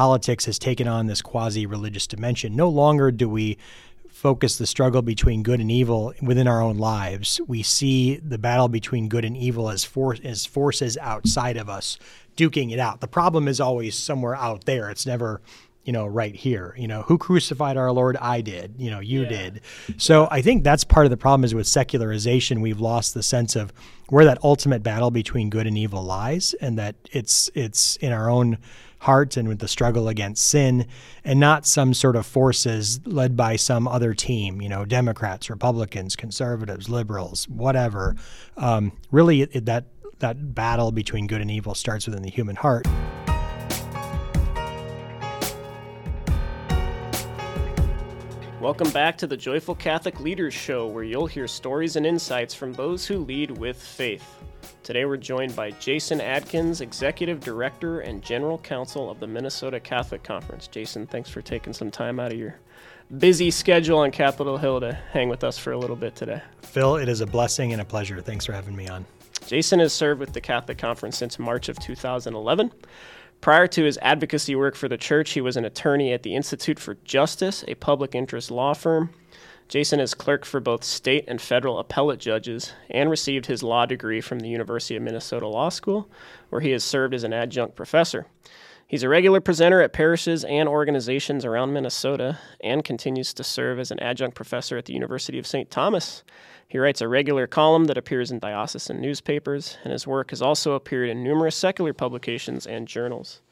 politics has taken on this quasi religious dimension. No longer do we focus the struggle between good and evil within our own lives. We see the battle between good and evil as, for, as forces outside of us duking it out. The problem is always somewhere out there. It's never you know, right here. You know, who crucified our Lord? I did. You know, you yeah. did. So I think that's part of the problem is with secularization, we've lost the sense of where that ultimate battle between good and evil lies, and that it's it's in our own heart and with the struggle against sin, and not some sort of forces led by some other team. You know, Democrats, Republicans, conservatives, liberals, whatever. Um, really, it, that that battle between good and evil starts within the human heart. Welcome back to the Joyful Catholic Leaders Show, where you'll hear stories and insights from those who lead with faith. Today we're joined by Jason Adkins, Executive Director and General Counsel of the Minnesota Catholic Conference. Jason, thanks for taking some time out of your busy schedule on Capitol Hill to hang with us for a little bit today. Phil, it is a blessing and a pleasure. Thanks for having me on. Jason has served with the Catholic Conference since March of 2011. Prior to his advocacy work for the church, he was an attorney at the Institute for Justice, a public interest law firm. Jason is clerk for both state and federal appellate judges and received his law degree from the University of Minnesota Law School, where he has served as an adjunct professor. He's a regular presenter at parishes and organizations around Minnesota and continues to serve as an adjunct professor at the University of St. Thomas. He writes a regular column that appears in diocesan newspapers, and his work has also appeared in numerous secular publications and journals.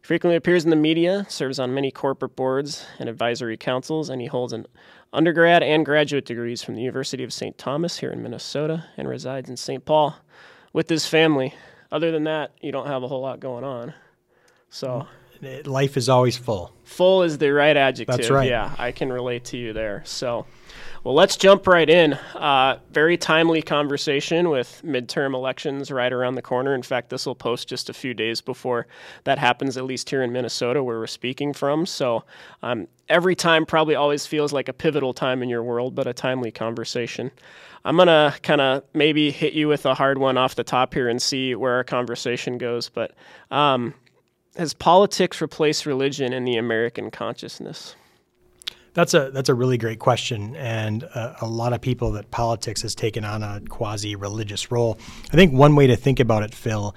He frequently appears in the media, serves on many corporate boards and advisory councils, and he holds an undergrad and graduate degrees from the University of St. Thomas here in Minnesota and resides in St. Paul with his family. Other than that, you don't have a whole lot going on. So life is always full. Full is the right adjective. That's right. Yeah, I can relate to you there. So well, let's jump right in. Uh, very timely conversation with midterm elections right around the corner. In fact, this will post just a few days before that happens, at least here in Minnesota, where we're speaking from. So um, every time probably always feels like a pivotal time in your world, but a timely conversation. I'm going to kind of maybe hit you with a hard one off the top here and see where our conversation goes. But um, has politics replaced religion in the American consciousness? That's a that's a really great question, and a, a lot of people that politics has taken on a quasi religious role. I think one way to think about it, Phil,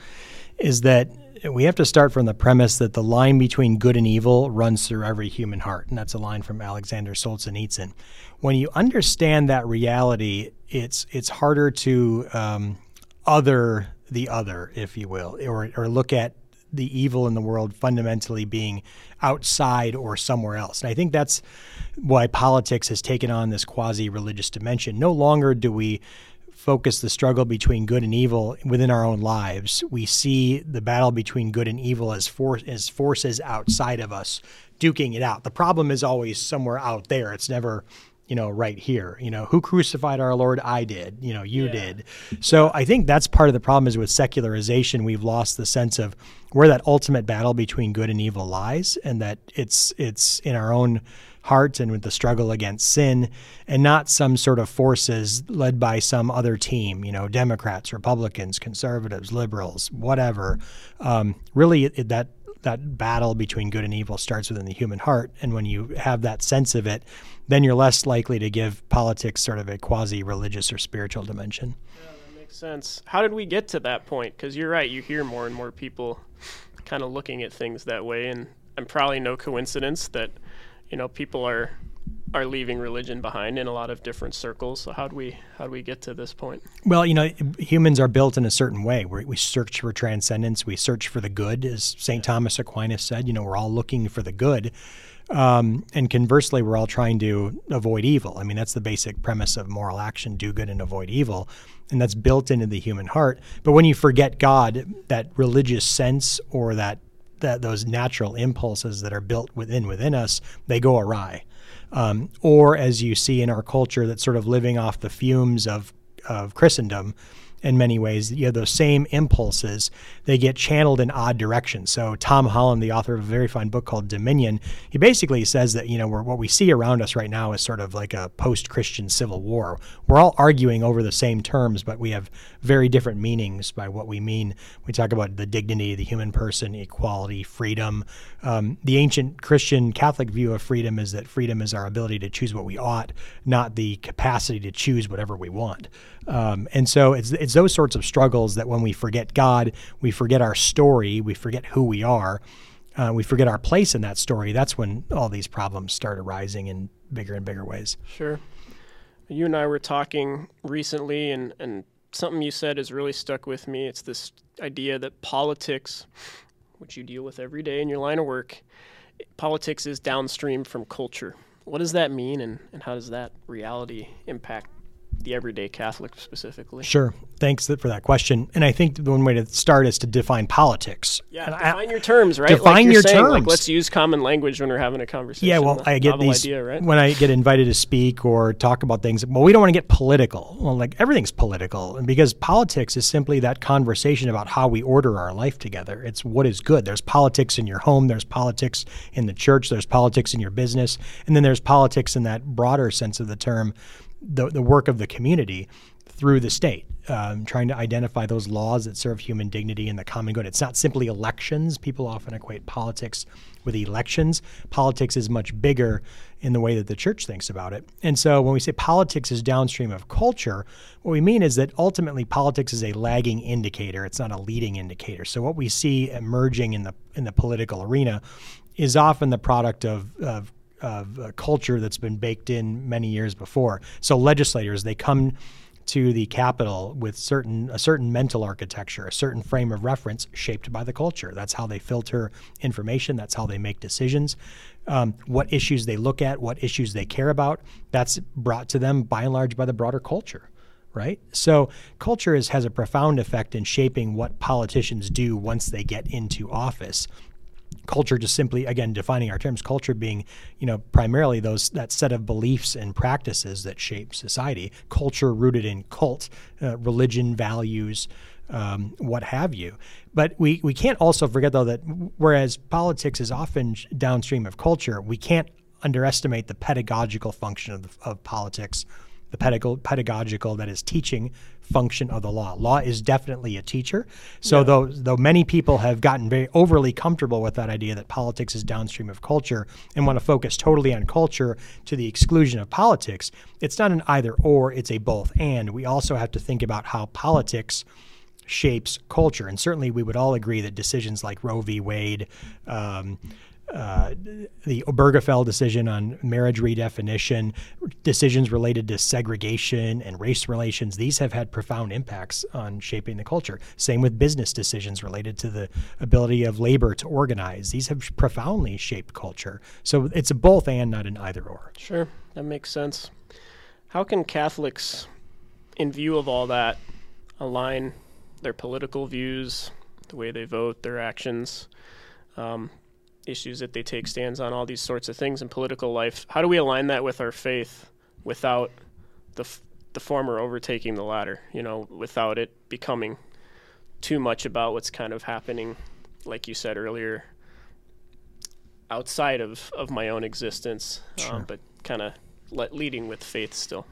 is that we have to start from the premise that the line between good and evil runs through every human heart, and that's a line from Alexander Solzhenitsyn. When you understand that reality, it's it's harder to um, other the other, if you will, or or look at the evil in the world fundamentally being outside or somewhere else. And I think that's why politics has taken on this quasi religious dimension. No longer do we focus the struggle between good and evil within our own lives. We see the battle between good and evil as, for, as forces outside of us duking it out. The problem is always somewhere out there. It's never you know, right here. You know, who crucified our Lord? I did. You know, you yeah. did. So I think that's part of the problem is with secularization, we've lost the sense of where that ultimate battle between good and evil lies, and that it's it's in our own hearts and with the struggle against sin, and not some sort of forces led by some other team. You know, Democrats, Republicans, conservatives, liberals, whatever. Um, really, it, that that battle between good and evil starts within the human heart, and when you have that sense of it then you're less likely to give politics sort of a quasi religious or spiritual dimension. Yeah, that makes sense. How did we get to that point? Because you're right, you hear more and more people kind of looking at things that way, and and probably no coincidence that you know people are are leaving religion behind in a lot of different circles. So how do we how do we get to this point? Well, you know, humans are built in a certain way. we we search for transcendence. We search for the good, as Saint Thomas Aquinas said. You know, we're all looking for the good. Um, and conversely, we're all trying to avoid evil. I mean, that's the basic premise of moral action do good and avoid evil. And that's built into the human heart. But when you forget God, that religious sense or that, that those natural impulses that are built within within us, they go awry. Um, or as you see in our culture, that's sort of living off the fumes of, of Christendom, in many ways. You have those same impulses, they get channeled in odd directions. So Tom Holland, the author of a very fine book called Dominion, he basically says that you know what we see around us right now is sort of like a post-Christian civil war. We're all arguing over the same terms, but we have very different meanings by what we mean. We talk about the dignity of the human person, equality, freedom. Um, the ancient Christian Catholic view of freedom is that freedom is our ability to choose what we ought, not the capacity to choose whatever we want. Um, and so it's it's those sorts of struggles that when we forget God, we forget our story, we forget who we are, uh, we forget our place in that story. That's when all these problems start arising in bigger and bigger ways. Sure. You and I were talking recently, and, and something you said has really stuck with me. It's this idea that politics, which you deal with every day in your line of work, politics is downstream from culture. What does that mean, and, and how does that reality impact the everyday Catholic specifically? Sure. Thanks for that question. And I think the one way to start is to define politics. Yeah, and define I, your terms, right? Define like your saying, terms. Like, let's use common language when we're having a conversation. Yeah, well, I get these idea, right? when I get invited to speak or talk about things. Well, we don't want to get political. Well, like everything's political, and because politics is simply that conversation about how we order our life together. It's what is good. There's politics in your home. There's politics in the church. There's politics in your business, and then there's politics in that broader sense of the term the, the work of the community through the state, um, trying to identify those laws that serve human dignity and the common good. It's not simply elections. People often equate politics with elections. Politics is much bigger in the way that the church thinks about it. And so when we say politics is downstream of culture, what we mean is that ultimately politics is a lagging indicator. It's not a leading indicator. So what we see emerging in the in the political arena is often the product of, of of a culture that's been baked in many years before. So legislators they come to the capital with certain a certain mental architecture, a certain frame of reference shaped by the culture. That's how they filter information. That's how they make decisions. Um, what issues they look at, what issues they care about. That's brought to them by and large by the broader culture right? So culture is, has a profound effect in shaping what politicians do once they get into office culture just simply again defining our terms culture being you know primarily those that set of beliefs and practices that shape society culture rooted in cult uh, religion values um, what have you. But we, we can't also forget though that whereas politics is often downstream of culture we can't underestimate the pedagogical function of, of politics the pedagogical that is teaching function of the law. Law is definitely a teacher. So yeah. though though many people have gotten very overly comfortable with that idea that politics is downstream of culture and want to focus totally on culture to the exclusion of politics, it's not an either or, it's a both and. We also have to think about how politics shapes culture. And certainly we would all agree that decisions like Roe v. Wade, um, uh, the Obergefell decision on marriage redefinition, decisions related to segregation and race relations, these have had profound impacts on shaping the culture. Same with business decisions related to the ability of labor to organize. These have profoundly shaped culture. So it's a both and, not an either or. Sure, that makes sense. How can Catholics, in view of all that, align their political views, the way they vote, their actions? Um, issues that they take stands on, all these sorts of things in political life. How do we align that with our faith without the the former overtaking the latter? You know, without it becoming too much about what's kind of happening, like you said earlier, outside of of my own existence, um, sure. um, but kind of leading with faith still.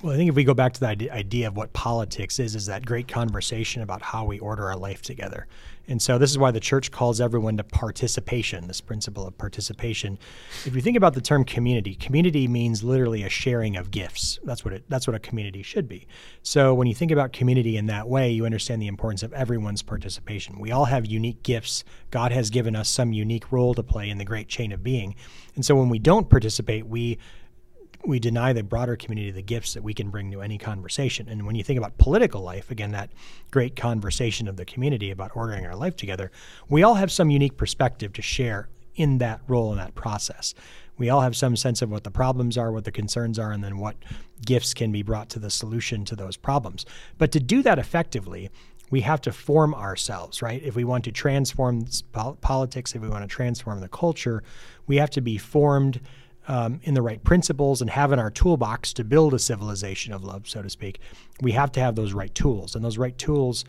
Well, I think if we go back to the idea of what politics is, is that great conversation about how we order our life together. And so this is why the church calls everyone to participation, this principle of participation. If you think about the term community, community means literally a sharing of gifts. That's what it that's what a community should be. So when you think about community in that way, you understand the importance of everyone's participation. We all have unique gifts. God has given us some unique role to play in the great chain of being. And so when we don't participate, we we deny the broader community the gifts that we can bring to any conversation. And when you think about political life, again, that great conversation of the community about ordering our life together, we all have some unique perspective to share in that role in that process. We all have some sense of what the problems are, what the concerns are, and then what gifts can be brought to the solution to those problems. But to do that effectively, we have to form ourselves, right? If we want to transform politics, if we want to transform the culture, we have to be formed um, in the right principles and have in our toolbox to build a civilization of love, so to speak, we have to have those right tools. And those right tools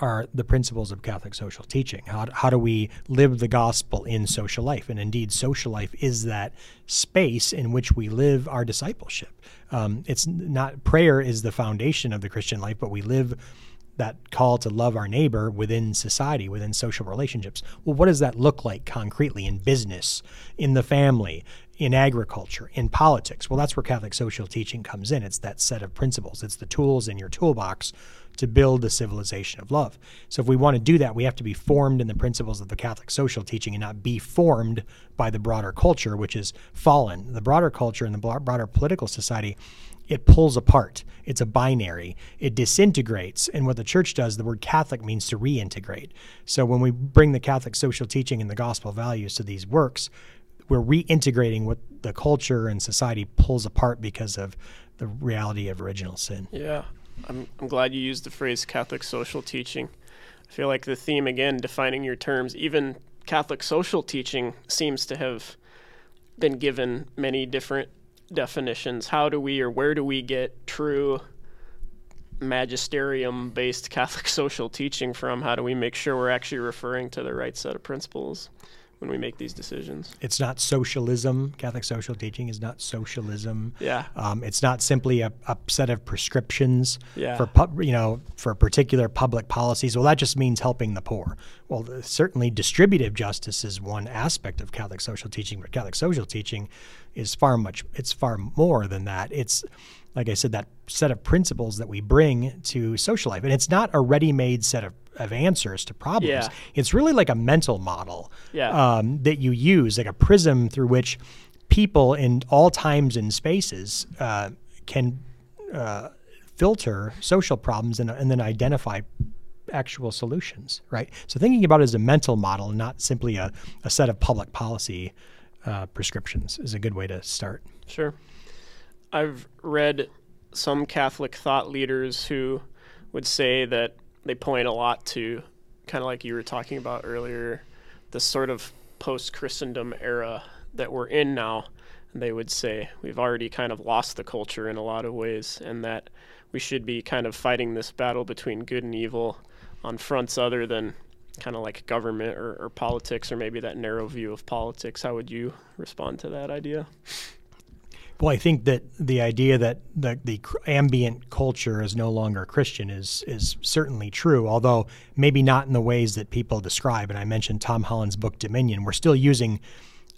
are the principles of Catholic social teaching. How, how do we live the gospel in social life? And indeed, social life is that space in which we live our discipleship. Um, it's not prayer is the foundation of the Christian life, but we live that call to love our neighbor within society, within social relationships. Well, what does that look like concretely in business, in the family, in agriculture, in politics? Well, that's where Catholic social teaching comes in. It's that set of principles, it's the tools in your toolbox to build the civilization of love. So if we want to do that, we have to be formed in the principles of the Catholic social teaching and not be formed by the broader culture, which is fallen. The broader culture and the broader political society, it pulls apart. It's a binary. It disintegrates. And what the church does, the word Catholic means to reintegrate. So when we bring the Catholic social teaching and the gospel values to these works, we're reintegrating what the culture and society pulls apart because of the reality of original sin. Yeah. I'm, I'm glad you used the phrase Catholic social teaching. I feel like the theme, again, defining your terms, even Catholic social teaching seems to have been given many different definitions. How do we or where do we get true magisterium based Catholic social teaching from? How do we make sure we're actually referring to the right set of principles? When we make these decisions. It's not socialism. Catholic social teaching is not socialism. Yeah. Um, it's not simply a, a, set of prescriptions yeah. for pub, you know for particular public policies. Well, that just means helping the poor. Well, certainly distributive justice is one aspect of Catholic social teaching, but Catholic social teaching is far much. It's far more than that. It's like I said, that set of principles that we bring to social life. And it's not a ready made set of, of answers to problems. Yeah. It's really like a mental model yeah. um, that you use, like a prism through which people in all times and spaces uh, can uh, filter social problems and, and then identify actual solutions, right? So thinking about it as a mental model, not simply a, a set of public policy uh, prescriptions, is a good way to start. Sure. I've read some Catholic thought leaders who would say that they point a lot to kind of like you were talking about earlier, the sort of post Christendom era that we're in now. And they would say we've already kind of lost the culture in a lot of ways, and that we should be kind of fighting this battle between good and evil on fronts other than kind of like government or, or politics, or maybe that narrow view of politics. How would you respond to that idea? Well, I think that the idea that the, the ambient culture is no longer Christian is is certainly true, although maybe not in the ways that people describe. And I mentioned Tom Holland's book Dominion. We're still using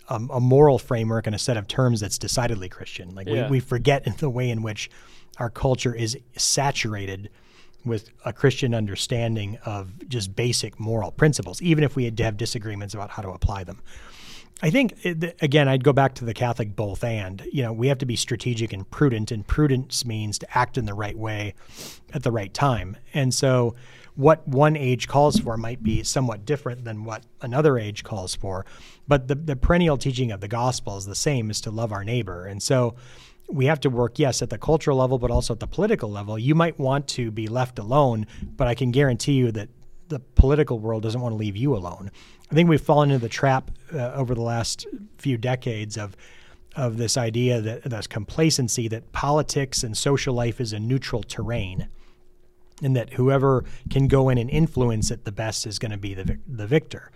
um, a moral framework and a set of terms that's decidedly Christian. Like yeah. we, we forget the way in which our culture is saturated with a Christian understanding of just basic moral principles, even if we had to have disagreements about how to apply them. I think eh, again, I'd go back to the Catholic both and. You know, we have to be strategic and prudent, and prudence means to act in the right way at the right time. And so, what one age calls for might be somewhat different than what another age calls for. But the, the perennial teaching of the gospel is the same: is to love our neighbor. And so, we have to work, yes, at the cultural level, but also at the political level. You might want to be left alone, but I can guarantee you that the political world doesn't want to leave you alone. I think we've fallen into the trap uh, over the last few decades of of this idea that this complacency that politics and social life is a neutral terrain, and that whoever can go in and influence it the best is going to be the the victor.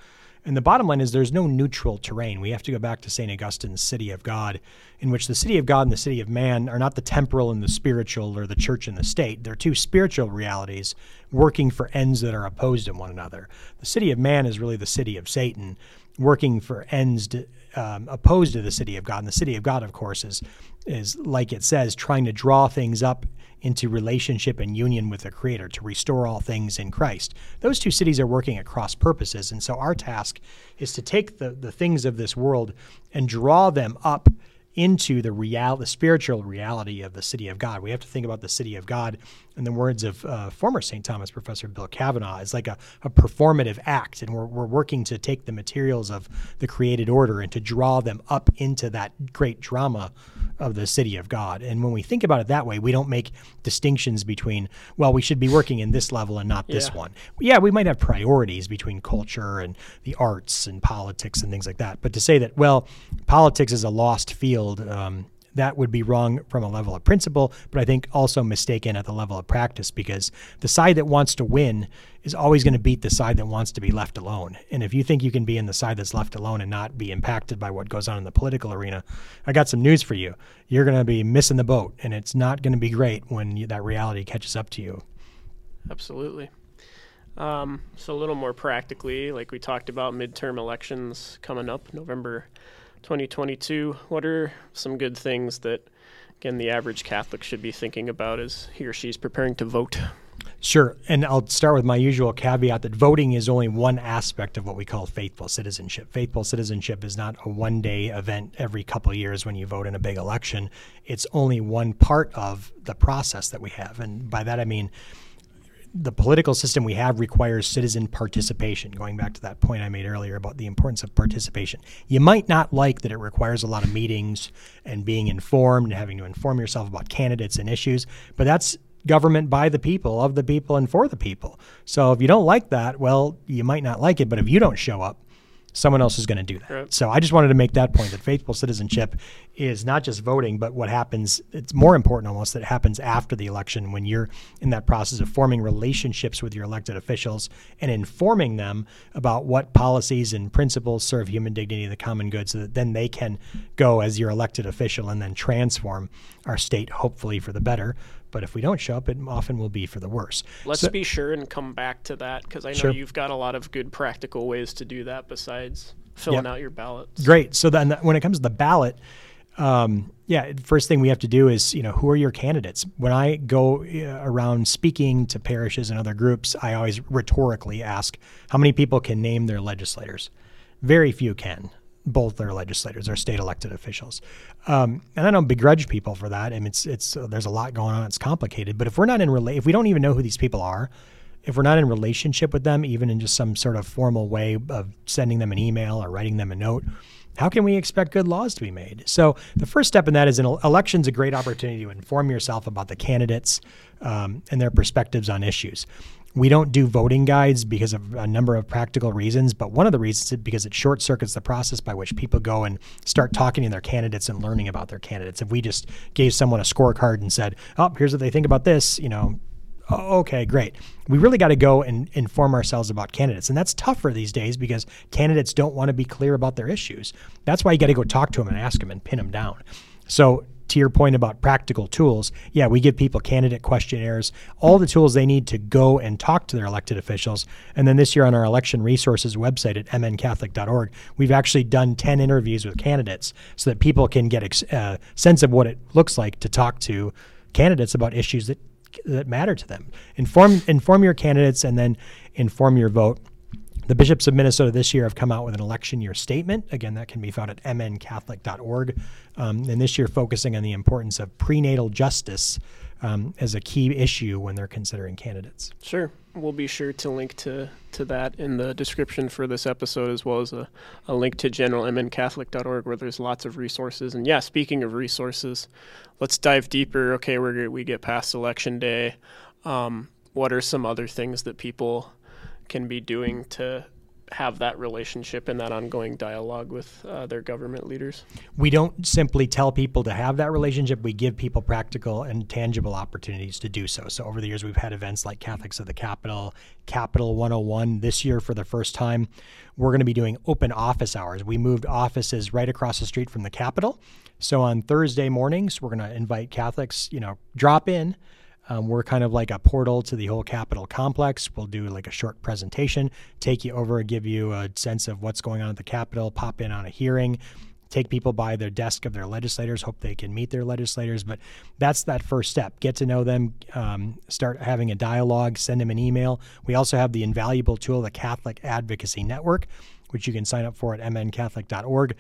And the bottom line is there's no neutral terrain. We have to go back to St. Augustine's City of God, in which the city of God and the city of man are not the temporal and the spiritual or the church and the state. They're two spiritual realities working for ends that are opposed in one another. The city of man is really the city of Satan, working for ends to, um, opposed to the city of God. And the city of God, of course, is is like it says, trying to draw things up into relationship and union with the Creator to restore all things in Christ. Those two cities are working at cross purposes. And so our task is to take the, the things of this world and draw them up into the real the spiritual reality of the city of God. We have to think about the city of God in the words of uh, former St. Thomas professor Bill Cavanaugh, is like a, a performative act. And we're, we're working to take the materials of the created order and to draw them up into that great drama of the city of God. And when we think about it that way, we don't make distinctions between, well, we should be working in this level and not this Yeah. one. Yeah, we might have priorities between culture and the arts and politics and things like that. But to say that, well, politics is a lost field, um, that would be wrong from a level of principle, but I think also mistaken at the level of practice because the side that wants to win is always going to beat the side that wants to be left alone. And if you think you can be in the side that's left alone and not be impacted by what goes on in the political arena, I got some news for you. You're going to be missing the boat, and it's not going to be great when you, that reality catches up to you. Absolutely. Um, so a little more practically, like we talked about, midterm elections coming up, November 2022. What are some good things that, again, the average Catholic should be thinking about as he or she's preparing to vote? Sure. And I'll start with my usual caveat that voting is only one aspect of what we call faithful citizenship. Faithful citizenship is not a one day event every couple years when you vote in a big election. It's only one part of the process that we have. And by that I mean, the political system we have requires citizen participation. Going back to that point I made earlier about the importance of participation. You might not like that it requires a lot of meetings and being informed and having to inform yourself about candidates and issues, but that's government by the people, of the people, and for the people. So if you don't like that, well, you might not like it, but if you don't show up, someone else is going to do that. Right. So I just wanted to make that point that faithful citizenship is not just voting, but what happens, it's more important almost that it happens after the election when you're in that process of forming relationships with your elected officials and informing them about what policies and principles serve human dignity and the common good so that then they can go as your elected official and then transform our state, hopefully for the better. But if we don't show up, it often will be for the worse. Let's So- be sure and come back to that because I know Sure. you've got a lot of good practical ways to do that besides filling Yep. out your ballots. Great. So then, when it comes to the ballot, um, yeah, first thing we have to do is, you know, who are your candidates? When I go uh, around speaking to parishes and other groups, I always rhetorically ask, how many people can name their legislators? Very few can. Both their legislators, or state elected officials, um, and I don't begrudge people for that. I mean, it's it's uh, there's a lot going on. It's complicated, but if we're not in rela- if we don't even know who these people are, if we're not in relationship with them, even in just some sort of formal way of sending them an email or writing them a note, how can we expect good laws to be made? So the first step in that is an el- election's a great opportunity to inform yourself about the candidates um, and their perspectives on issues. We don't do voting guides because of a number of practical reasons, but one of the reasons is because it short circuits the process by which people go and start talking to their candidates and learning about their candidates. If we just gave someone a scorecard and said, "Oh, here's what they think about this," you know, Oh, okay, great. We really got to go and inform ourselves about candidates. And that's tougher these days because candidates don't want to be clear about their issues. That's why you got to go talk to them and ask them and pin them down. So, to your point about practical tools, yeah, we give people candidate questionnaires, all the tools they need to go and talk to their elected officials. And then this year on our election resources website at mncatholic.org, we've actually done 10 interviews with candidates so that people can get a uh, sense of what it looks like to talk to candidates about issues that that matter to them. Inform inform your candidates and then inform your vote. The bishops of Minnesota this year have come out with an election year statement. Again, that can be found at mncatholic.org. Um, and this year, focusing on the importance of prenatal justice um, as a key issue when they're considering candidates. Sure. We'll be sure to link to, to that in the description for this episode, as well as a, a link to generalmncatholic.org where there's lots of resources. And yeah, speaking of resources, let's dive deeper. Okay, we're, we get past election day. Um, what are some other things that people can be doing to have that relationship and that ongoing dialogue with uh, their government leaders? we don't simply tell people to have that relationship. We give people practical and tangible opportunities to do so. So over the years, we've had events like Catholics of the Capitol, Capitol 101. This year, for the first time, we're going to be doing open office hours. We moved offices right across the street from the Capitol. So on Thursday mornings, we're going to invite Catholics, you know, drop in. Um, we're kind of like a portal to the whole Capitol complex. We'll do like a short presentation, take you over, give you a sense of what's going on at the Capitol, pop in on a hearing, take people by their desk of their legislators, hope they can meet their legislators. But that's that first step. Get to know them, um, start having a dialogue, send them an email. We also have the invaluable tool, the Catholic Advocacy Network, which you can sign up for at mncatholic.org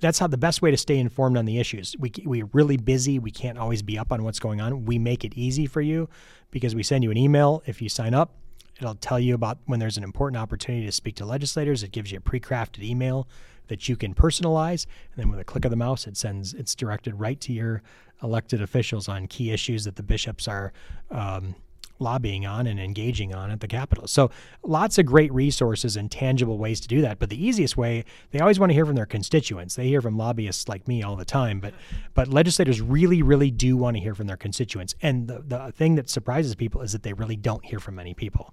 that's how the best way to stay informed on the issues. We we're really busy. We can't always be up on what's going on. We make it easy for you because we send you an email if you sign up. It'll tell you about when there's an important opportunity to speak to legislators. It gives you a pre-crafted email that you can personalize, and then with a click of the mouse, it sends it's directed right to your elected officials on key issues that the bishops are um, lobbying on and engaging on at the Capitol. So lots of great resources and tangible ways to do that. But the easiest way, they always want to hear from their constituents. They hear from lobbyists like me all the time, but but legislators really, really do want to hear from their constituents. And the, the thing that surprises people is that they really don't hear from many people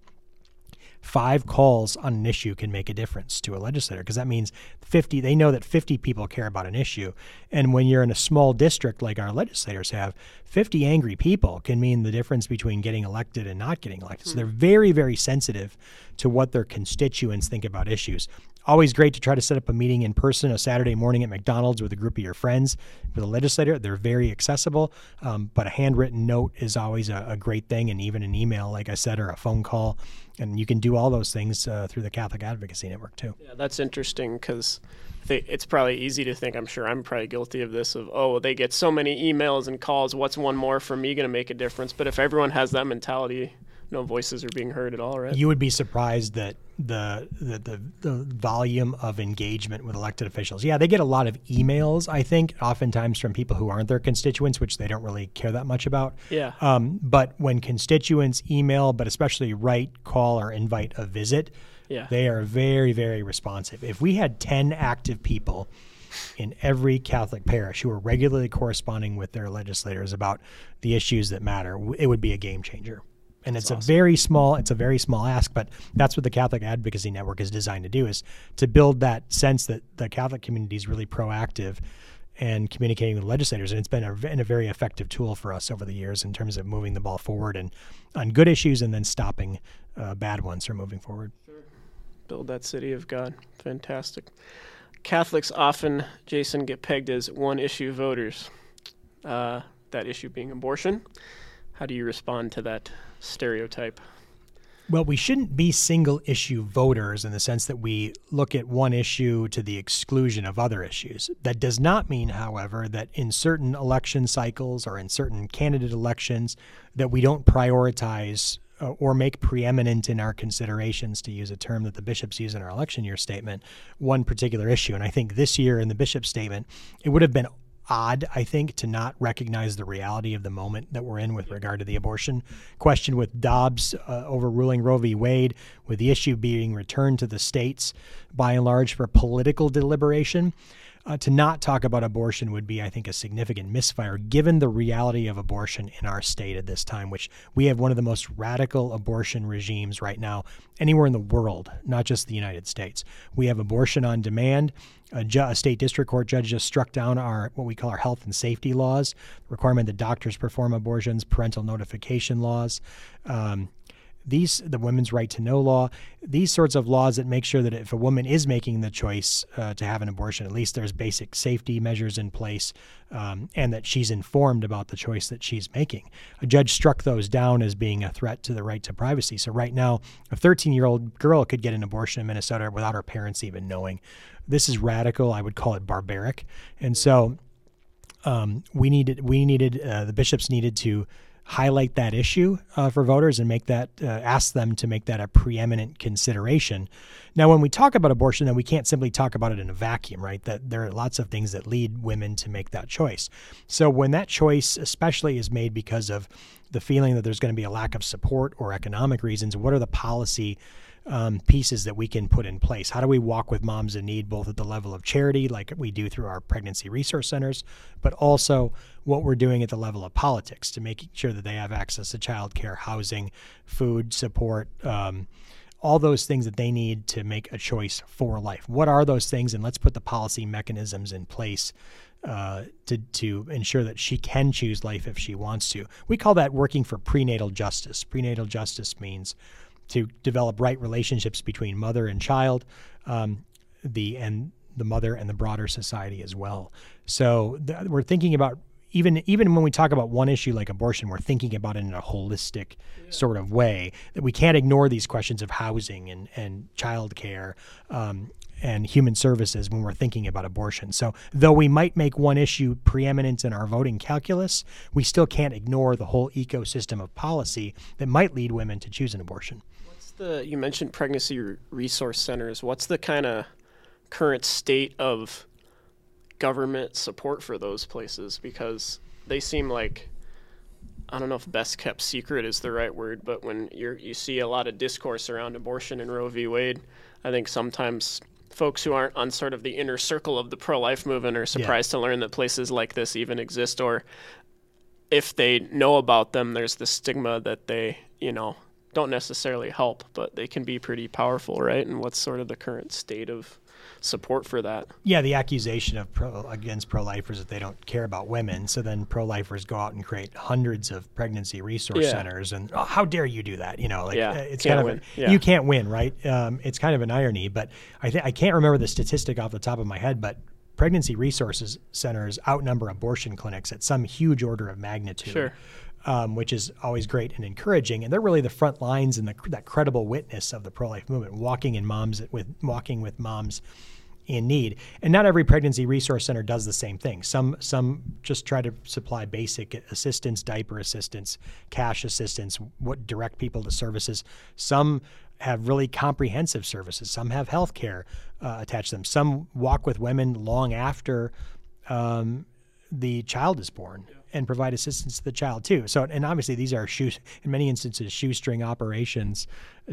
five calls on an issue can make a difference to a legislator because that means 50 they know that 50 people care about an issue. And when you're in a small district like our legislators have 50 angry people can mean the difference between getting elected and not getting elected. So they're very very sensitive to what their constituents think about issues. Always great to try to set up a meeting in person a Saturday morning at McDonald's with a group of your friends with a legislator. They're very accessible, um, but a handwritten note is always a, a, great thing, and even an email, like I said, or a phone call and you can do all those things uh, through the Catholic Advocacy Network too. Yeah, that's interesting because it's probably easy to think. I'm sure I'm probably guilty of this. Of oh, they get so many emails and calls. What's one more for me going to make a difference? But if everyone has that mentality, no voices are being heard at all, right? You would be surprised that the, the the the, volume of engagement with elected officials. Yeah, they get a lot of emails. I think oftentimes from people who aren't their constituents, which they don't really care that much about. Yeah. Um, but when constituents email, but especially write, call, or invite a visit, yeah. they are very very responsive. If we had ten active people in every Catholic parish who are regularly corresponding with their legislators about the issues that matter, it would be a game changer and it's awesome. a very small it's a very small ask but that's what the catholic advocacy network is designed to do is to build that sense that the catholic community is really proactive and communicating with legislators. And it's been a, a very effective tool for us over the years in terms of moving the ball forward and on good issues and then stopping uh, bad ones from moving forward. Build that city of god. Fantastic. Catholics often jason get pegged as one issue voters uh, that issue being abortion. How do you respond to that stereotype? Well, we shouldn't be single issue voters in the sense that we look at one issue to the exclusion of other issues. That does not mean, however, that in certain election cycles or in certain candidate elections that we don't prioritize uh, or make preeminent in our considerations, to use a term that the bishops use in our election year statement, one particular issue. And I think this year in the bishop statement, it would have been odd, I think, to not recognize the reality of the moment that we're in with regard to the abortion question with Dobbs uh, overruling Roe v. Wade, with the issue being returned to the states by and large for political deliberation. Uh, to not talk about abortion would be, I think, a significant misfire given the reality of abortion in our state at this time, which we have one of the most radical abortion regimes right now anywhere in the world, not just the United States. We have abortion on demand. A, ju- a, state district court judge just struck down our what we call our health and safety laws, requirement that doctors perform abortions, parental notification laws. Um, these the women's right to know law these sorts of laws that make sure that if a woman is making the choice uh, to have an abortion at least there's basic safety measures in place um, and that she's informed about the choice that she's making. A judge struck those down as being a threat to the right to privacy. So right now a 13 year old girl could get an abortion in minnesota without her parents even knowing. This is radical. I would call it barbaric. And so um, we needed we needed uh, the bishops needed to highlight that issue uh, for voters and make that uh, ask them to make that a preeminent consideration. Now, when we talk about abortion, then we can't simply talk about it in a vacuum, right? That there are lots of things that lead women to make that choice. So when that choice, especially, is made because of the feeling that there's going to be a lack of support or economic reasons, what are the policy um, pieces that we can put in place. How do we walk with moms in need, both at the level of charity, like we do through our pregnancy resource centers, but also what we're doing at the level of politics to make sure that they have access to childcare, housing, food support. Um, all those things that they need to make a choice for life. What are those things? And let's put the policy mechanisms in place uh, to to ensure that she can choose life if she wants to. We call that working for prenatal justice. Prenatal justice means to develop right relationships between mother and child, um, the and the mother and the broader society as well. So th- we're thinking about even even when we talk about one issue like abortion, we're thinking about it in a holistic yeah. sort of way that we can't ignore these questions of housing and and childcare um, and human services when we're thinking about abortion. So, though we might make one issue preeminent in our voting calculus, we still can't ignore the whole ecosystem of policy that might lead women to choose an abortion. The you mentioned pregnancy resource centers. What's the kind of current state of government support for those places because they seem like I don't know if best kept secret is the right word, but when you you see a lot of discourse around abortion and Roe v. Wade, I think sometimes folks who aren't on sort of the inner circle of the pro-life movement are surprised yeah. to learn that places like this even exist, or if they know about them, there's the stigma that they, you know, don't necessarily help, but they can be pretty powerful, right? And what's sort of the current state of support for that. Yeah, the accusation of pro, against pro-lifers that they don't care about women. So then pro-lifers go out and create hundreds of pregnancy resource yeah. centers, and oh, how dare you do that? You know, like yeah, uh, it's kind of a, yeah. you can't win, right? Um, it's kind of an irony, but I think I can't remember the statistic off the top of my head, but pregnancy resources centers outnumber abortion clinics at some huge order of magnitude. Sure. Um, which is always great and encouraging. And they're really the front lines and the, that credible witness of the pro-life movement, walking in moms with walking with moms in need. And not every pregnancy resource center does the same thing. Some some just try to supply basic assistance, diaper assistance, cash assistance, what direct people to services. Some have really comprehensive services. Some have health care uh, attached to them. Some walk with women long after um, the child is born. Yeah and provide assistance to the child too. So, and obviously these are shoe, in many instances shoestring operations,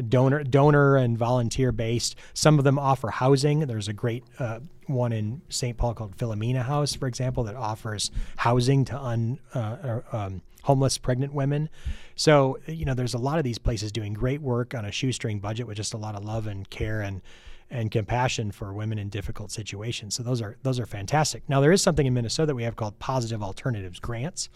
donor donor and volunteer based. Some of them offer housing. There's a great uh, one in St. Paul called Philomena House, for example, that offers housing to un, uh, um, homeless pregnant women. So, you know, there's a lot of these places doing great work on a shoestring budget with just a lot of love and care and and compassion for women in difficult situations. So those are those are fantastic. Now there is something in Minnesota that we have called positive alternatives grants.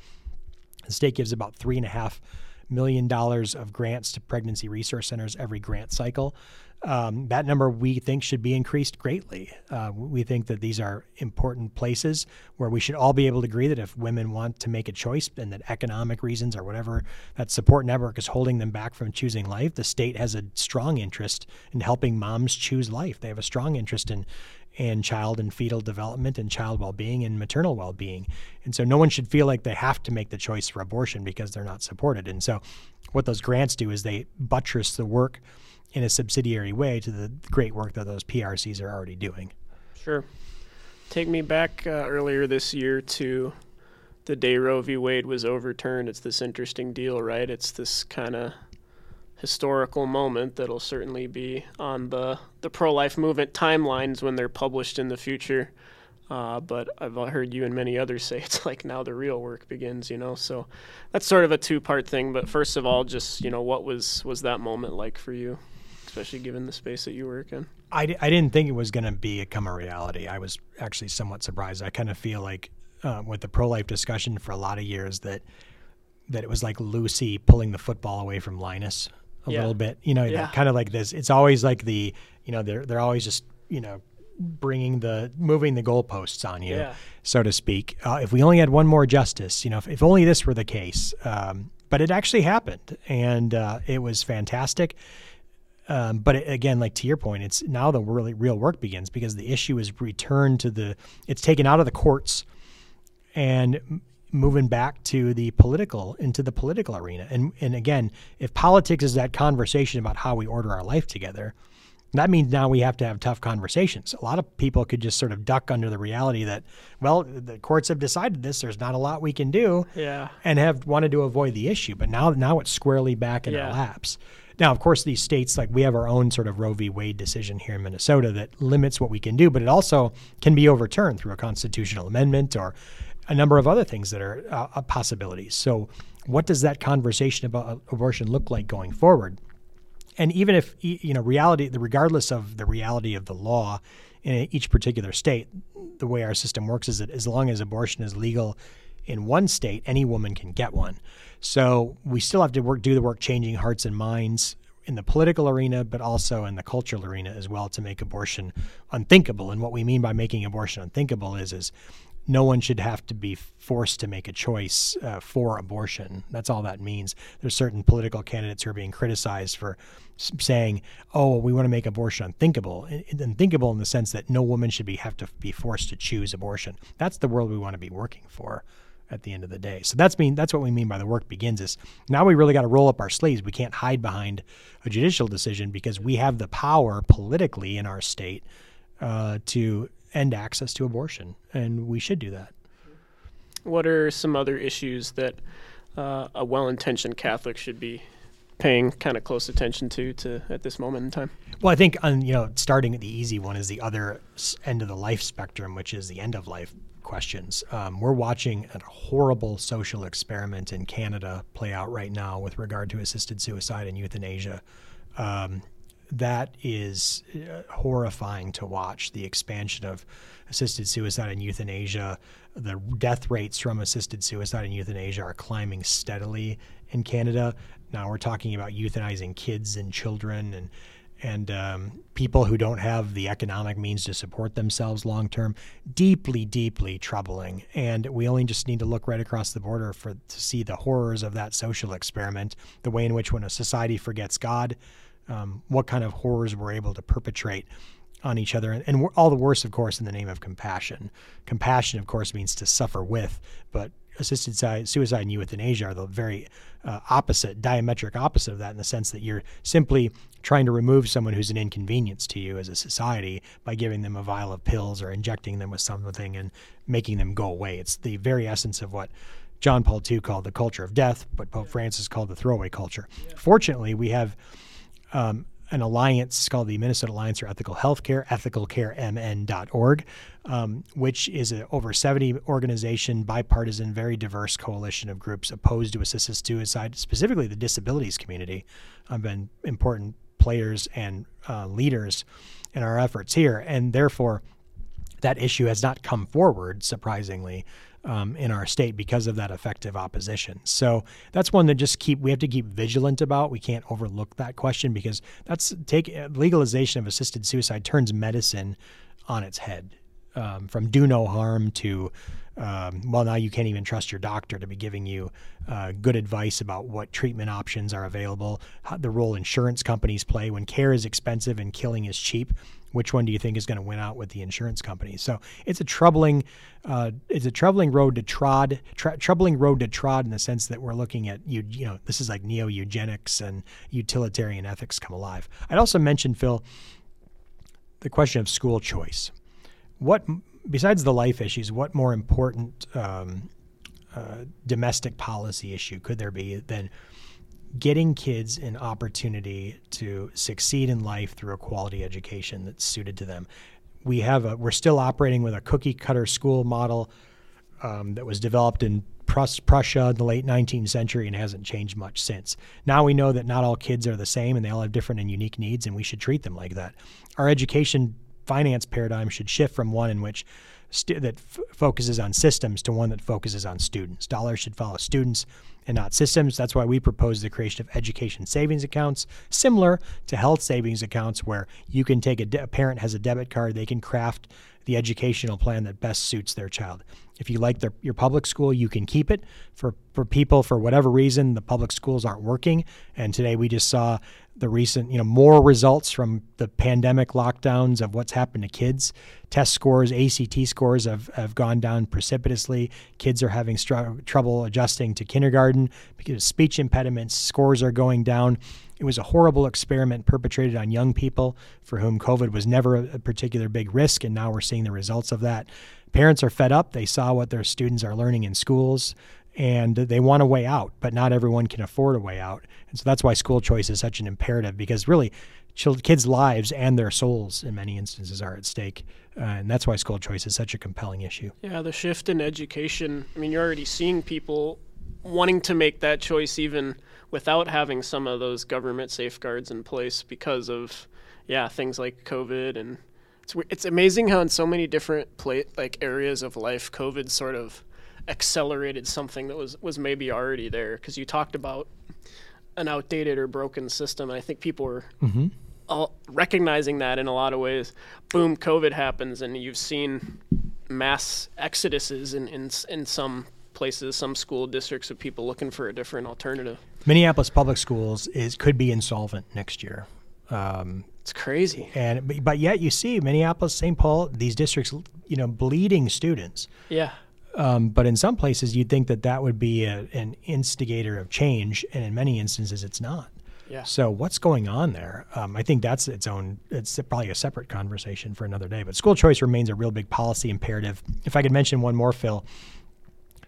The state gives about three and a half million dollars of grants to pregnancy resource centers every grant cycle. Um, that number we think should be increased greatly. Uh, we think that these are important places where we should all be able to agree that if women want to make a choice and that economic reasons or whatever that support network is holding them back from choosing life, the state has a strong interest in helping moms choose life. They have a strong interest in and child and fetal development and child well-being and maternal well-being. And so no one should feel like they have to make the choice for abortion because they're not supported. And so what those grants do is they buttress the work in a subsidiary way to the great work that those PRCs are already doing. Sure. Take me back uh, earlier this year to the day Roe v. Wade was overturned. It's this interesting deal, right? It's this kind of historical moment that'll certainly be on the, the pro life movement timelines when they're published in the future. Uh, but I've heard you and many others say it's like now the real work begins, you know. So that's sort of a two part thing. But first of all, just you know, what was was that moment like for you, especially given the space that you work in? I d- I didn't think it was going to become a reality. I was actually somewhat surprised. I kind of feel like uh, with the pro life discussion for a lot of years that that it was like Lucy pulling the football away from Linus a yeah. little bit. You know, yeah. kind of like this. It's always like the, you know, they're they're always just, you know, bringing the moving the goalposts on you, yeah. so to speak. Uh, if we only had one more justice, you know, if, if only this were the case. Um, but it actually happened, and uh, it was fantastic. Um, but it, again, like to your point, it's now the really real work begins because the issue is returned to the. It's taken out of the courts, and moving back to the political into the political arena. And and again, if politics is that conversation about how we order our life together, that means now we have to have tough conversations. A lot of people could just sort of duck under the reality that, well, the courts have decided this. There's not a lot we can do, yeah, and have wanted to avoid the issue. But now, now it's squarely back in yeah. our laps. Now, of course, these states like we have our own sort of Roe v. Wade decision here in Minnesota that limits what we can do, but it also can be overturned through a constitutional amendment or a number of other things that are uh, possibilities. So, what does that conversation about abortion look like going forward? And even if you know reality, regardless of the reality of the law in each particular state, the way our system works is that as long as abortion is legal in one state, any woman can get one. So we still have to work, do the work, changing hearts and minds in the political arena, but also in the cultural arena as well to make abortion unthinkable. And what we mean by making abortion unthinkable is is no one should have to be forced to make a choice uh, for abortion. That's all that means. There's certain political candidates who are being criticized for saying, "Oh, we want to make abortion unthinkable." Unthinkable in the sense that no woman should be have to be forced to choose abortion. That's the world we want to be working for at the end of the day. So that's mean that's what we mean by the work begins is now we really got to roll up our sleeves. We can't hide behind a judicial decision because we have the power politically in our state uh, to end access to abortion, and we should do that. What are some other issues that uh, a well-intentioned Catholic should be paying kind of close attention to to at this moment in time? Well, I think on you know starting at the easy one is the other end of the life spectrum, which is the end of life questions. Um, we're watching a horrible social experiment in Canada play out right now with regard to assisted suicide and euthanasia. Um, that is uh, horrifying to watch the expansion of assisted suicide and euthanasia. The death rates from assisted suicide and euthanasia are climbing steadily in Canada. Now we're talking about euthanizing kids and children and and um, people who don't have the economic means to support themselves long term. Deeply, deeply troubling. And we only just need to look right across the border for to see the horrors of that social experiment. The way in which when a society forgets God um, what kind of horrors we're able to perpetrate on each other. And, and all the worse, of course, in the name of compassion. Compassion, of course, means to suffer with, but assisted suicide and euthanasia are the very uh, opposite, diametric opposite of that in the sense that you're simply trying to remove someone who's an inconvenience to you as a society by giving them a vial of pills or injecting them with something and making them go away. It's the very essence of what John Paul II called the culture of death, but Pope Francis called the throwaway culture. Fortunately, we have um, an alliance called the Minnesota Alliance for Ethical Healthcare, ethicalcaremn.org, um, which is an over 70 organization, bipartisan, very diverse coalition of groups opposed to assisted suicide, specifically the disabilities community, have been important players and uh, leaders in our efforts here. And therefore, that issue has not come forward, surprisingly, um, in our state because of that effective opposition. So that's one that just keep we have to keep vigilant about. We can't overlook that question because that's take legalization of assisted suicide turns medicine on its head, um, from do no harm to um, well, now you can't even trust your doctor to be giving you uh, good advice about what treatment options are available, how, the role insurance companies play when care is expensive and killing is cheap which one do you think is going to win out with the insurance company? So it's a troubling, uh, it's a troubling road to trod, troubling road to trod in the sense that we're looking at you, you know, this is like neo eugenics and utilitarian ethics come alive. I'd also mention Phil the question of school choice. What besides the life issues, what more important um, uh, domestic policy issue could there be than getting kids an opportunity to succeed in life through a quality education that's suited to them. We have a, we're still operating with a cookie cutter school model um, that was developed in Prussia in the late 19th century and hasn't changed much since. Now we know that not all kids are the same and they all have different and unique needs, and we should treat them like that. Our education finance paradigm should shift from one in which that f- focuses on systems to one that focuses on students. Dollars should follow students and not systems. That's why we propose the creation of education savings accounts, similar to health savings accounts, where you can take a, de- a parent has a debit card, they can craft the educational plan that best suits their child. If you like their, your public school, you can keep it. For, for people, for whatever reason, the public schools aren't working. And today we just saw the recent, you know, more results from the pandemic lockdowns of what's happened to kids. Test scores, ACT scores have, have gone down precipitously. Kids are having str- trouble adjusting to kindergarten because of speech impediments, scores are going down. It was a horrible experiment perpetrated on young people for whom COVID was never a particular big risk, and now we're seeing the results of that. Parents are fed up. They saw what their students are learning in schools and they want a way out, but not everyone can afford a way out. And so that's why school choice is such an imperative because really kids' lives and their souls in many instances are at stake. Uh, and that's why school choice is such a compelling issue. Yeah, the shift in education. I mean, you're already seeing people wanting to make that choice even without having some of those government safeguards in place because of, yeah, things like COVID and it's it's amazing how in so many different plate like areas of life, COVID sort of accelerated something that was was maybe already there. Because you talked about an outdated or broken system, and I think people were mm-hmm. all recognizing that in a lot of ways. Boom, COVID happens, and you've seen mass exoduses in, in in some places, some school districts of people looking for a different alternative. Minneapolis Public Schools is could be insolvent next year. Um, it's crazy. And but, yet you see Minneapolis, St. Paul, these districts, you know, bleeding students. Yeah. Um, but in some places, you'd think that that would be a, an instigator of change, and in many instances, it's not. Yeah. So what's going on there? Um, I think that's its own. It's probably a separate conversation for another day. But school choice remains a real big policy imperative. If I could mention one more, Phil,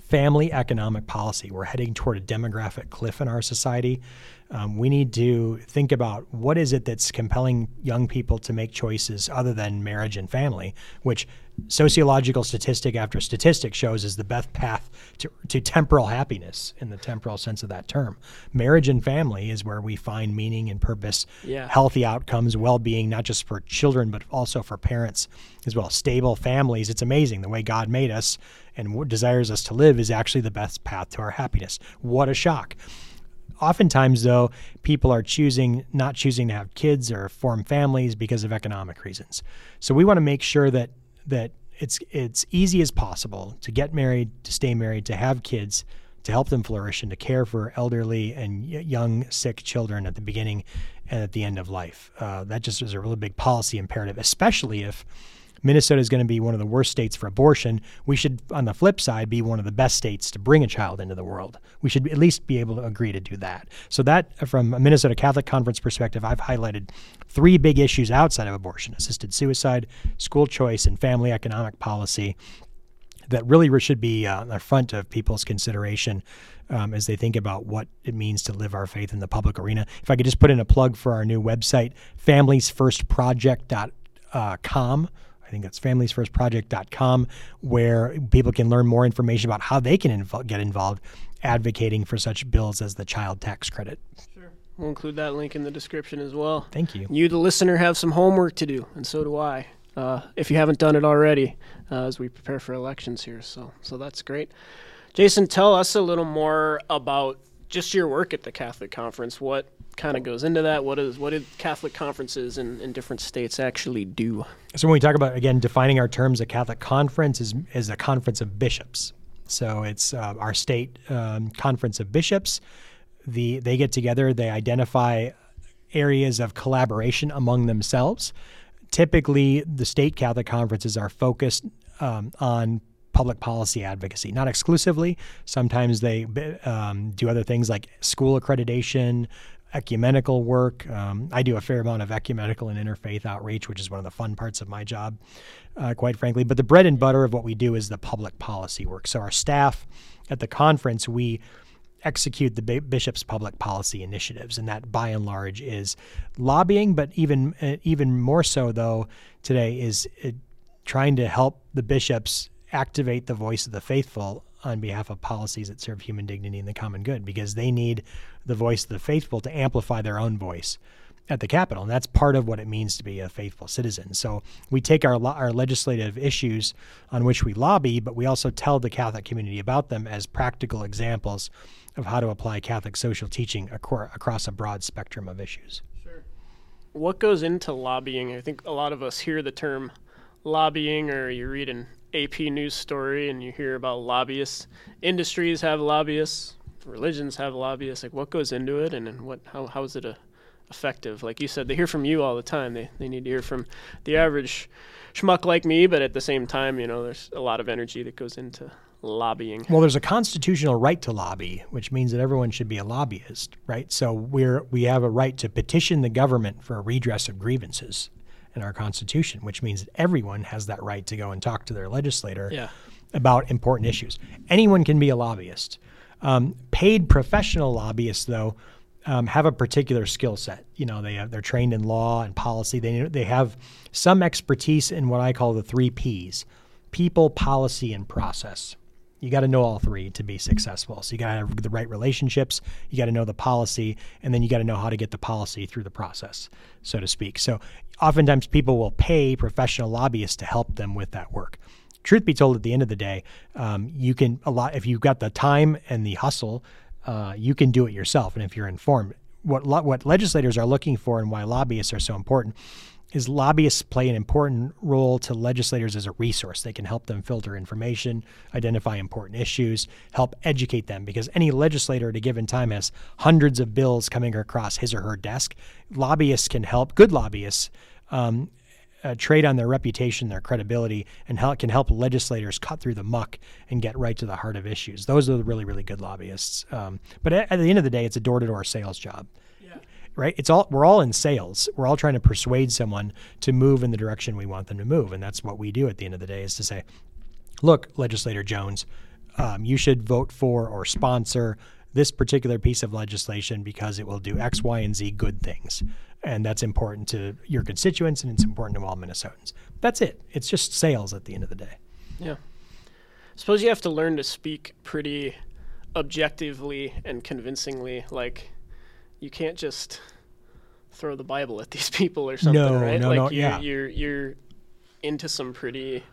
family economic policy. We're heading toward a demographic cliff in our society. Um, we need to think about what is it that's compelling young people to make choices other than marriage and family, which sociological statistic after statistic shows is the best path to, to temporal happiness in the temporal sense of that term. Marriage and family is where we find meaning and purpose, yeah. healthy outcomes, well being, not just for children, but also for parents as well. Stable families. It's amazing the way God made us and desires us to live is actually the best path to our happiness. What a shock oftentimes though people are choosing not choosing to have kids or form families because of economic reasons so we want to make sure that that it's it's easy as possible to get married, to stay married, to have kids, to help them flourish, and to care for elderly and young sick children at the beginning and at the end of life. Uh, that just is a really big policy imperative, especially if Minnesota is going to be one of the worst states for abortion. We should, on the flip side, be one of the best states to bring a child into the world. We should at least be able to agree to do that. So, that, from a Minnesota Catholic Conference perspective, I've highlighted three big issues outside of abortion assisted suicide, school choice, and family economic policy that really should be uh, on the front of people's consideration um, as they think about what it means to live our faith in the public arena. If I could just put in a plug for our new website, familiesfirstproject.com. I think that's familiesfirstproject.com, where people can learn more information about how they can get involved advocating for such bills as the child tax credit. Sure. We'll include that link in the description as well. Thank you. You, the listener, have some homework to do, and so do I. Uh, if you haven't done it already, uh, as we prepare for elections here, so so that's great. Jason, tell us a little more about just your work at the Catholic Conference. What kind of goes into that? What is what did Catholic conferences in, in different states actually do? So when we talk about again defining our terms, a Catholic conference is is a conference of bishops. So it's uh, our state um, conference of bishops. The they get together, they identify areas of collaboration among themselves. Typically, the state Catholic conferences are focused um, on public policy advocacy, not exclusively. Sometimes they um, do other things like school accreditation, ecumenical work. Um, I do a fair amount of ecumenical and interfaith outreach, which is one of the fun parts of my job, uh, quite frankly. But the bread and butter of what we do is the public policy work. So our staff at the conference, we execute the bishop's public policy initiatives, and that by and large is lobbying. But even uh, even more so, though, today is uh, trying to help the bishops activate the voice of the faithful on behalf of policies that serve human dignity and the common good because they need the voice of the faithful to amplify their own voice at the Capitol. And that's part of what it means to be a faithful citizen. So we take our, our legislative issues on which we lobby, but we also tell the Catholic community about them as practical examples of how to apply Catholic social teaching across a broad spectrum of issues. Sure. What goes into lobbying? I think a lot of us hear the term lobbying or you read an AP news story and you hear about lobbyists. Industries have lobbyists, religions have lobbyists. Like what goes into it and, and what how, how is it a, effective? Like you said, they hear from you all the time. They, they need to hear from the average schmuck like me, but at the same time, you know, there's a lot of energy that goes into lobbying. Well, there's a constitutional right to lobby, which means that everyone should be a lobbyist, right? So we're we have a right to petition the government for a redress of grievances in our Constitution, which means that everyone has that right to go and talk to their legislator yeah. about important issues. Anyone can be a lobbyist. Um, paid professional lobbyists, though, um, have a particular skill set. You know, they have, they're trained in law and policy. They they have some expertise in what I call the three P's: people, policy, and process you got to know all three to be successful. So you got to have the right relationships, you got to know the policy, and then you got to know how to get the policy through the process, so to speak. So oftentimes people will pay professional lobbyists to help them with that work. Truth be told, at the end of the day, um, you can a lot if you've got the time and the hustle, uh, you can do it yourself. And if you're informed, what what legislators are looking for and why lobbyists are so important is lobbyists play an important role to legislators as a resource. They can help them filter information, identify important issues, help educate them because any legislator at a given time has hundreds of bills coming across his or her desk. Lobbyists can help, good lobbyists, um, uh, trade on their reputation, their credibility, and how it can help legislators cut through the muck and get right to the heart of issues. Those are the really, really good lobbyists. Um, but at, at the end of the day, it's a door to door sales job right? It's all we're all in sales. We're all trying to persuade someone to move in the direction we want them to move, and that's what we do at the end of the day is to say, look, legislator Jones, um, you should vote for or sponsor this particular piece of legislation because it will do X, Y, and Z good things. And that's important to your constituents and it's important to all Minnesotans. That's it. It's just sales at the end of the day. Yeah. Suppose you have to learn to speak pretty objectively and convincingly. Like, you can't just throw the Bible at these people or something, No, right? no, like no, you're, yeah. you're you're into some pretty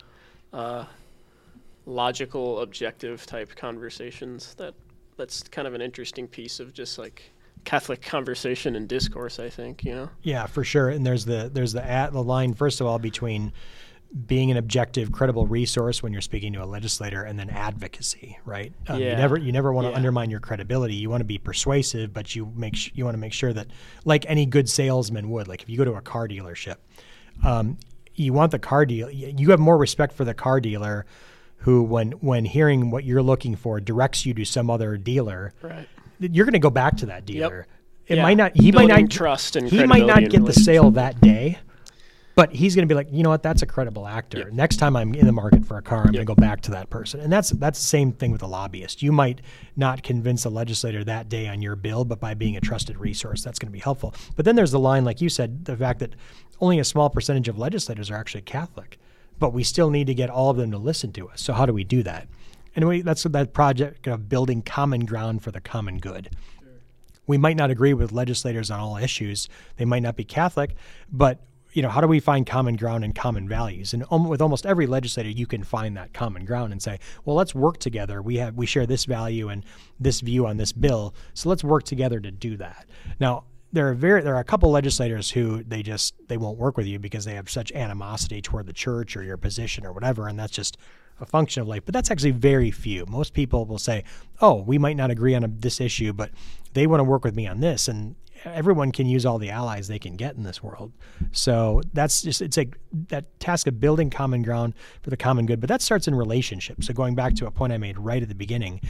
uh, logical, objective type conversations. That that's kind of an interesting piece of just like Catholic conversation and discourse. I think you know. Yeah, for sure. And there's the there's the at the line first of all between being an objective, credible resource when you're speaking to a legislator, and then advocacy, right? Um, You never you never want to Yeah. undermine your credibility. You want to be persuasive, but you make sh- you want to make sure that, like any good salesman would, like if you go to a car dealership, um, you want the car deal. You have more respect for the car dealer, who when when hearing what you're looking for directs you to some other dealer. Right. You're going to go back to that dealer. It Yeah. might not. He might not trust and he might not get the sale that day, but he's going to be like, you know what? That's a credible actor. Yep. Next time I'm in the market for a car, I'm going to go back to that person. And that's that's the same thing with a lobbyist. You might not convince a legislator that day on your bill, but by being a trusted resource, that's going to be helpful. But then there's the line, like you said, the fact that only a small percentage of legislators are actually Catholic, but we still need to get all of them to listen to us. So how do we do that? And we, that's that project of building common ground for the common good we might not agree with legislators on all issues. They might not be Catholic, but you know, how do we find common ground and common values? And um, with almost every legislator, you can find that common ground and say, well, let's work together. We have we share this value and this view on this bill, so let's work together to do that. Now, there are very there are a couple legislators who they just they won't work with you because they have such animosity toward the church or your position or whatever, and that's just a function of life. But that's actually very few. Most people will say, "Oh, we might not agree on a, this issue, but they want to work with me on this," and everyone can use all the allies they can get in this world. So that's just it's like that task of building common ground for the common good. But that starts in relationships. So going back to a point I made right at the beginning.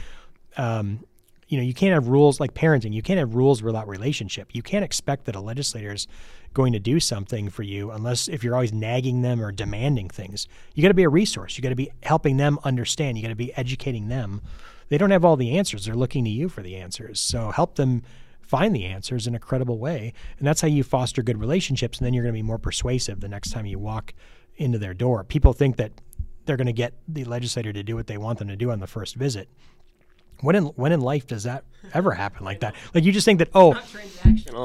Um, you know, you can't have rules like parenting. You can't have rules without relationship. You can't expect that a legislator is going to do something for you unless if you're always nagging them or demanding things. You got to be a resource. You got to be helping them understand. You got to be educating them. They don't have all the answers. They're looking to you for the answers. So help them find the answers in a credible way. And that's how you foster good relationships. And then you're going to be more persuasive the next time you walk into their door. People think that they're going to get the legislator to do what they want them to do on the first visit. When in when in life does that ever happen like that? Like you just think that oh,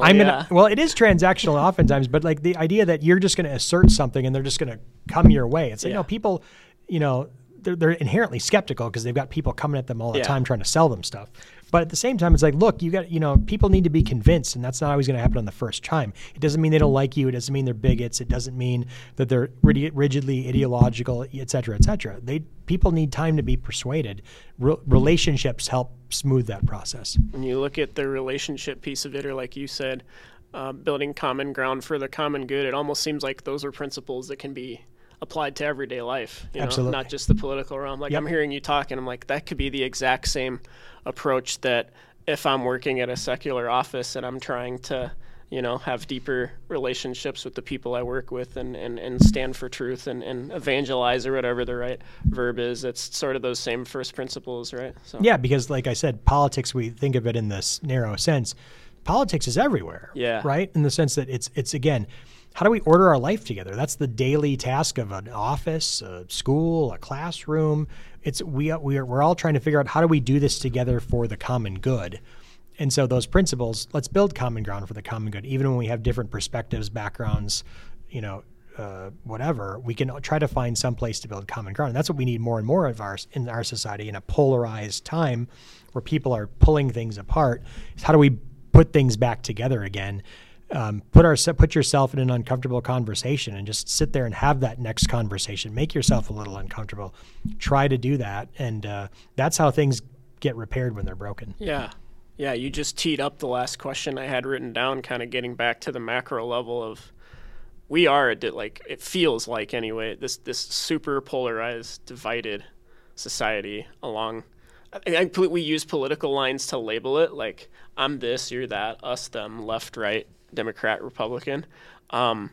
I'm yeah. gonna. Well, it is transactional oftentimes, but like the idea that you're just gonna assert something and they're just gonna come your way. It's like Yeah. no people, you know, they're, they're inherently skeptical because they've got people coming at them all the Yeah. time trying to sell them stuff. But at the same time, it's like, look, you got, you know, people need to be convinced, and that's not always going to happen on the first time. It doesn't mean they don't like you. It doesn't mean they're bigots. It doesn't mean that they're rig- rigidly ideological, et cetera, et cetera. They people need time to be persuaded. Re- relationships help smooth that process. when you look at the relationship piece of it, or like you said, uh, building common ground for the common good, it almost seems like those are principles that can be applied to everyday life. You know, Absolutely. not just the political realm. Like Yep. I'm hearing you talk, and I'm like, that could be the exact same approach that if I'm working at a secular office and I'm trying to. You know, have deeper relationships with the people I work with and, and, and stand for truth and, and evangelize or whatever the right verb is. It's sort of those same first principles, right? So Yeah, because like I said, politics we think of it in this narrow sense. Politics is everywhere. Yeah. Right? In the sense that it's it's again, how do we order our life together? That's the daily task of an office, a school, a classroom. It's we we are, we're all trying to figure out how do we do this together for the common good. And so those principles, let's build common ground for the common good, even when we have different perspectives, backgrounds, you know, uh, whatever. We can try to find some place to build common ground. And that's what we need more and more of our in our society in a polarized time, where people are pulling things apart. Is how do we put things back together again? Um, put our put yourself in an uncomfortable conversation and just sit there and have that next conversation. Make yourself a little uncomfortable. Try to do that, and uh, that's how things get repaired when they're broken. Yeah, yeah. You just teed up the last question I had written down, kind of getting back to the macro level of we are like it feels like anyway this this super polarized, divided society along. I, I, we use political lines to label it like I'm this, you're that, us, them, left, right, Democrat, Republican. Um,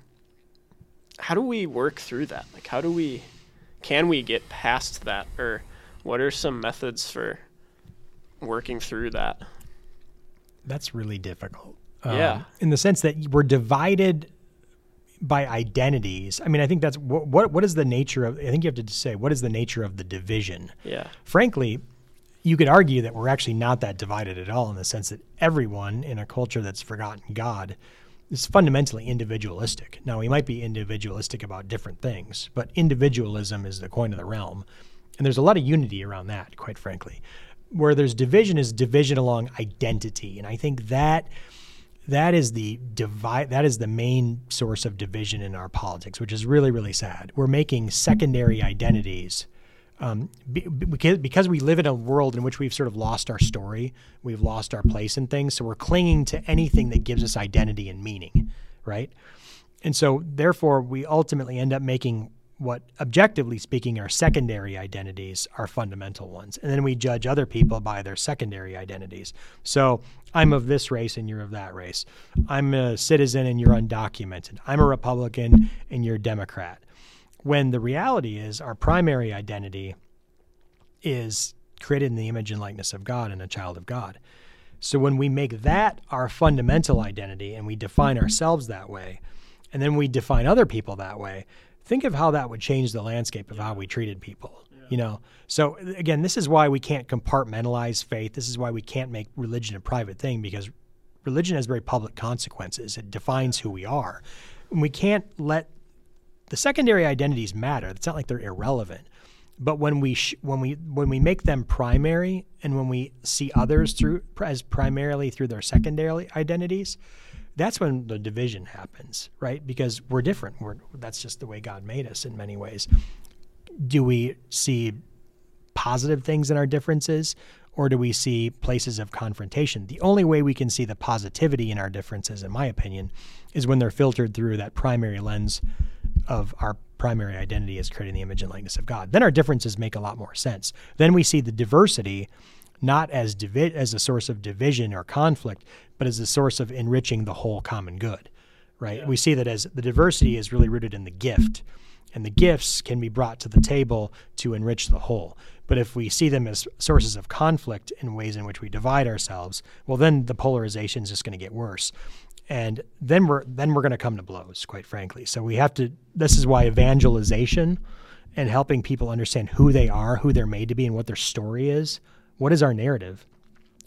how do we work through that? Like, how do we, can we get past that, or what are some methods for working through that? That's really difficult. Yeah. Um, in the sense that we're divided by identities. I mean, I think that's what, what what is the nature of I think you have to say what is the nature of the division. Yeah. Frankly, you could argue that we're actually not that divided at all in the sense that everyone in a culture that's forgotten God is fundamentally individualistic. Now, we might be individualistic about different things, but individualism is the coin of the realm. And there's a lot of unity around that, quite frankly. Where there's division is division along identity. And I think that that is the divide that is the main source of division in our politics, which is really, really sad. We're making secondary identities um, because, because we live in a world in which we've sort of lost our story, we've lost our place in things. So we're clinging to anything that gives us identity and meaning, right? And so therefore, we ultimately end up making what, objectively speaking, are secondary identities are fundamental ones. And then we judge other people by their secondary identities. So I'm of this race and you're of that race. I'm a citizen and you're undocumented. I'm a Republican and you're a Democrat when the reality is our primary identity is created in the image and likeness of God and a child of God. So when we make that our fundamental identity and we define ourselves that way, and then we define other people that way, think of how that would change the landscape of how we treated people. Yeah. You know, so again, this is why we can't compartmentalize faith. This is why we can't make religion a private thing because religion has very public consequences. It defines who we are. And we can't let the secondary identities matter. It's not like they're irrelevant. But when we when we when we make them primary and when we see others through as primarily through their secondary identities, that's when the division happens, right? Because we're different. We're that's just the way God made us in many ways. Do we see positive things in our differences or do we see places of confrontation? The only way we can see the positivity in our differences, in my opinion, is when they're filtered through that primary lens of our primary identity as creating the image and likeness of God. Then our differences make a lot more sense. Then we see the diversity not as divi- as a source of division or conflict, but as a source of enriching the whole common good. Right? Yeah. We see that as the diversity is really rooted in the gift, and the gifts can be brought to the table to enrich the whole. But if we see them as sources of conflict in ways in which we divide ourselves, well, then the polarization is just going to get worse. And then we're then we're going to come to blows, quite frankly. So we have to. This is why evangelization and helping people understand who they are, who they're made to be, and what their story is. What is our narrative?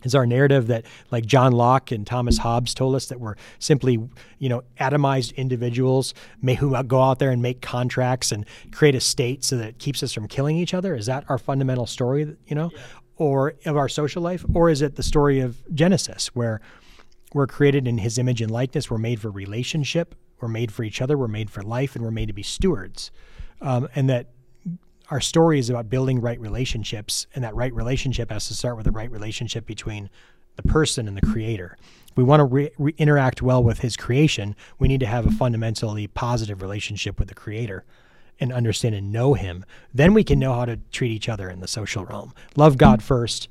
is our narrative that like John Locke and Thomas Hobbes told us that we're simply you know atomized individuals may who go out there and make contracts and create a state so that it keeps us from killing each other is that our fundamental story you know yeah. or of our social life or is it the story of Genesis where we're created in his image and likeness we're made for relationship we're made for each other we're made for life and we're made to be stewards um, and that our story is about building right relationships, and that right relationship has to start with the right relationship between the person and the creator. We want to re- re- interact well with his creation, we need to have a fundamentally positive relationship with the creator and understand and know him. Then we can know how to treat each other in the social realm. Love God first,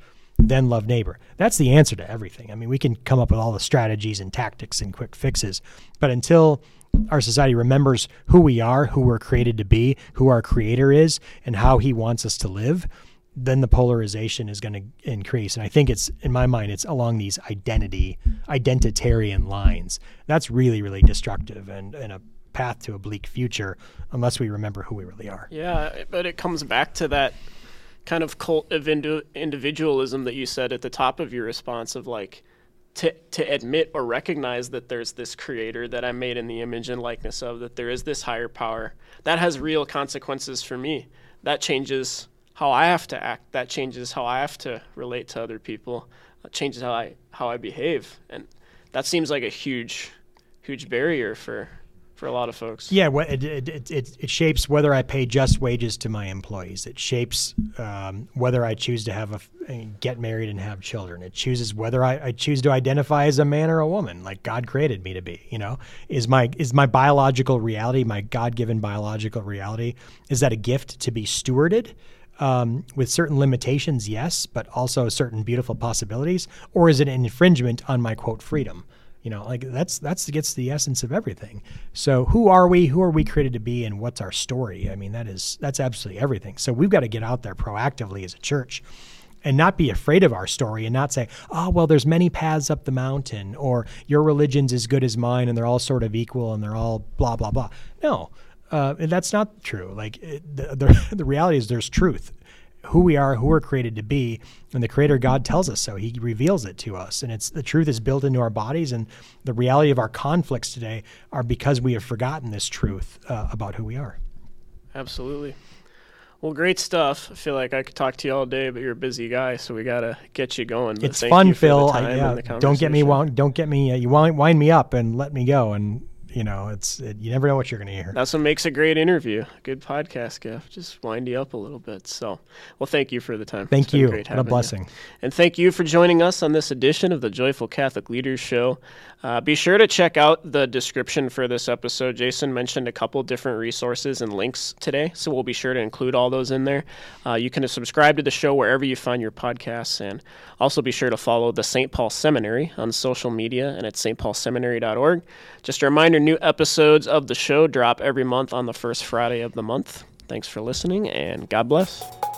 then love neighbor. That's the answer to everything. I mean, we can come up with all the strategies and tactics and quick fixes, but until our society remembers who we are, who we're created to be, who our creator is, and how he wants us to live, then the polarization is going to increase. And I think it's, in my mind, it's along these identity, identitarian lines. That's really, really destructive and, and a path to a bleak future unless we remember who we really are. Yeah, but it comes back to that kind of cult of individualism that you said at the top of your response of like, to to admit or recognize that there's this creator that I'm made in the image and likeness of, that there is this higher power. That has real consequences for me. That changes how I have to act. That changes how I have to relate to other people. That changes how I how I behave. And that seems like a huge huge barrier for for a lot of folks. Yeah, it, it, it, it, shapes whether I pay just wages to my employees. It shapes um, whether I choose to have a get married and have children. It chooses whether I, I, choose to identify as a man or a woman, like God created me to be. You know, is my is my biological reality, my God given biological reality, is that a gift to be stewarded? Um, with certain limitations, yes, but also certain beautiful possibilities, or is it an infringement on my quote freedom? You know, like that's that's gets the essence of everything. So who are we? Who are we created to be? And what's our story? I mean, that is that's absolutely everything. So we've got to get out there proactively as a church and not be afraid of our story and not say, oh, well, there's many paths up the mountain, or your religion's as good as mine, and they're all sort of equal, and they're all blah blah blah. No, uh, that's not true. Like it, the, the the reality is, there's truth who we are, who we're created to be, and the Creator God tells us so. He reveals it to us, and it's the truth is built into our bodies. And the reality of our conflicts today are because we have forgotten this truth uh, about who we are. Absolutely. Well, great stuff. I feel like I could talk to you all day, but you're a busy guy, so we gotta get you going. But it's fun, Phil. I, yeah, don't get me don't get me. Uh, you wind me up and let me go, and you know, it's it, you never know what you're going to hear. That's what makes a great interview. Good podcast, Geoff. Just wind you up a little bit. So, well, thank you for the time. Thank you. What a blessing. You. And thank you for joining us on this edition of the Joyful Catholic Leaders Show. Uh, be sure to check out the description for this episode. Jason mentioned a couple different resources and links today, so we'll be sure to include all those in there. Uh, you can subscribe to the show wherever you find your podcasts, and also be sure to follow the St. Paul Seminary on social media and at stpaulseminary.org. Just a reminder new episodes of the show drop every month on the first Friday of the month. Thanks for listening, and God bless.